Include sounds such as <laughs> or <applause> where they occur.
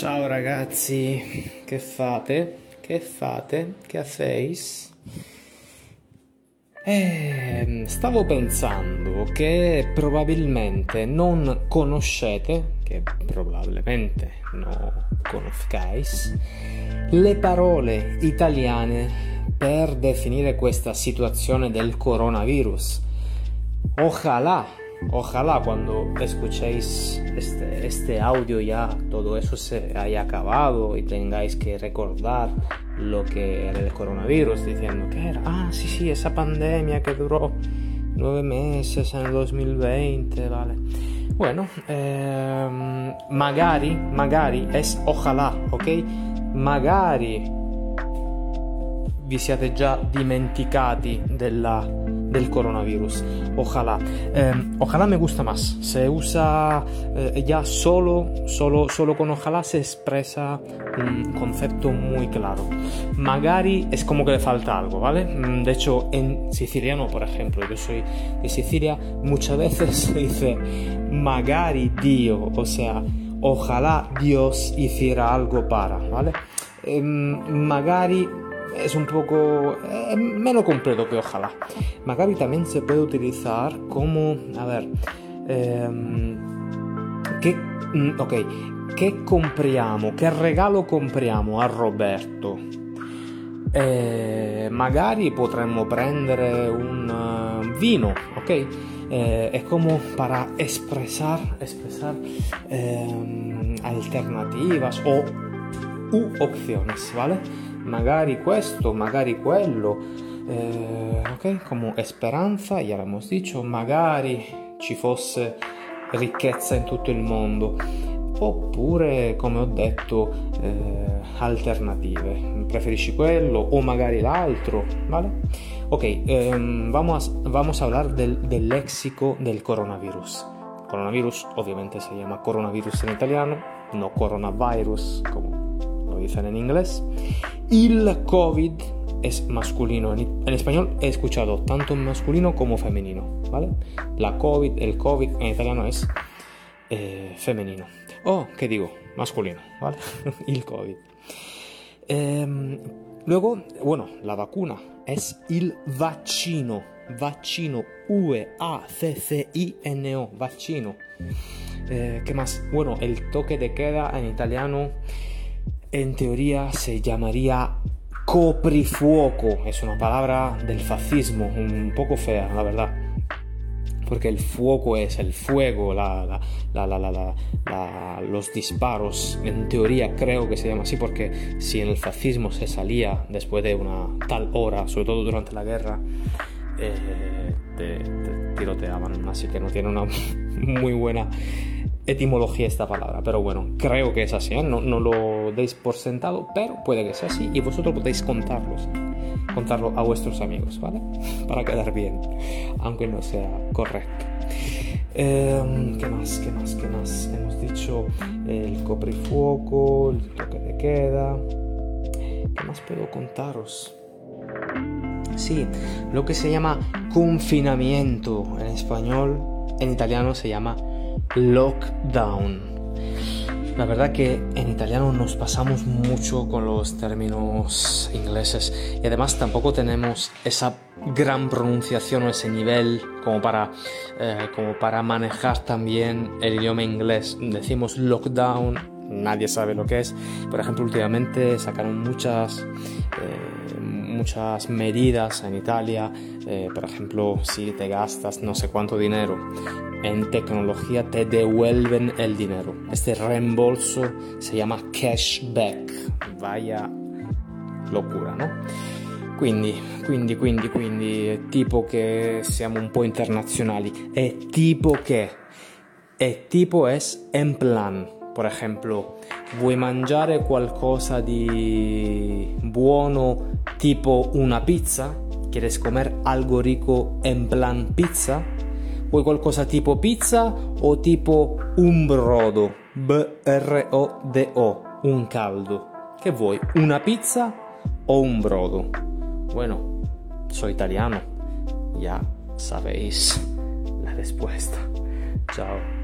Ciao ragazzi, che fate? Che fate? Che face? Eh, stavo pensando che probabilmente non conoscete, che probabilmente non conoscais, le parole italiane per definire questa situazione del coronavirus. Ojalá Ojalá cuando escuchéis este, este, audio ya todo eso se haya acabado y tengáis que recordar lo que era el coronavirus, diciendo que era, ah, sí, sí, esa pandemia que duró nueve meses en el 2020, vale. Bueno, eh, magari, magari es ojalá, ok? Magari vi siate già dimenticati della, del coronavirus. Ojalá. Eh, ojalá me gusta más. Se usa eh, ya solo, solo, solo con ojalá se expresa un concepto muy claro. Magari es como que le falta algo, ¿vale? Mm, de hecho, en siciliano, por ejemplo, yo soy de Sicilia, muchas veces <laughs> se dice magari Dio, o sea, ojalá Dios hiciera algo para, ¿vale? Eh, magari es un poco eh, menos completo que ojalá. Magari también se puede utilizar como, a ver, ehm, ¿qué, mm, ok, che compriamo, che regalo compriamo a Roberto? Eh, magari potremmo prendere un uh, vino, ok? Eh, es como para expresar, expresar eh, alternativas o u opciones, ¿vale? Magari questo, magari quello, eh, ok? Come speranza, ya l'abbiamo detto, magari ci fosse ricchezza in tutto il mondo, oppure, come ho detto, eh, alternative, preferisci quello o magari l'altro, ¿vale? Ok, eh, vamos, a, vamos a hablar del, del léxico del coronavirus. Coronavirus ovviamente se llama coronavirus en italiano, no coronavirus lo dicen en inglés. Il COVID es masculino. En, español he escuchado tanto masculino como femenino, ¿vale? La COVID, el COVID en italiano es eh, femenino. Oh, ¿qué digo? Masculino, ¿vale? <laughs> el COVID. Em, luego, bueno, la vacuna es il vaccino. Vaccino, V-A-C-C-I-N-O, vaccino. Eh, ¿Qué más? Bueno, el toque de queda en italiano en teoría se llamaría coprifuoco. Es una palabra del fascismo, un poco fea, la verdad. Porque el fuego es el fuego, los disparos. En teoría creo que se llama así porque si en el fascismo se salía después de una tal hora, sobre todo durante la guerra, eh, te tiroteaban. Así que no tiene una <laughs> muy buena etimología esta palabra, pero bueno, creo que es así, ¿eh? no, no, lo deis por sentado, pero puede que sea así y vosotros podéis contarlos, contarlo a vuestros amigos, ¿vale? <laughs> Para quedar bien, aunque no sea correcto. Em, ¿Qué más? ¿Qué más? ¿Qué más? Hemos dicho el coprifuoco, el toque de queda. ¿Qué más puedo contaros? Sí, lo que se llama confinamiento en español, en italiano se llama lockdown. La verdad que en italiano nos pasamos mucho con los términos ingleses y además tampoco tenemos esa gran pronunciación o ese nivel como para, eh, como para manejar también el idioma inglés. Decimos lockdown, nadie sabe lo que es. Por ejemplo, últimamente sacaron muchas, eh, muchas medidas en Italia. Eh, por ejemplo, si te gastas no sé cuánto dinero en tecnología te devuelven el dinero. Este reembolso se llama cashback. Vaya locura, no? Quindi, quindi, quindi, quindi, tipo che siamo un po' internazionali. È tipo che, è tipo es en plan. Per esempio, vuoi mangiare qualcosa di buono tipo una pizza? ¿Quieres comer algo rico en plan pizza? Vuoi qualcosa tipo pizza o tipo un brodo? B-R-O-D-O, un caldo. Che vuoi? Una pizza o un brodo? Bueno, soy italiano. Ya sabéis la respuesta. Ciao.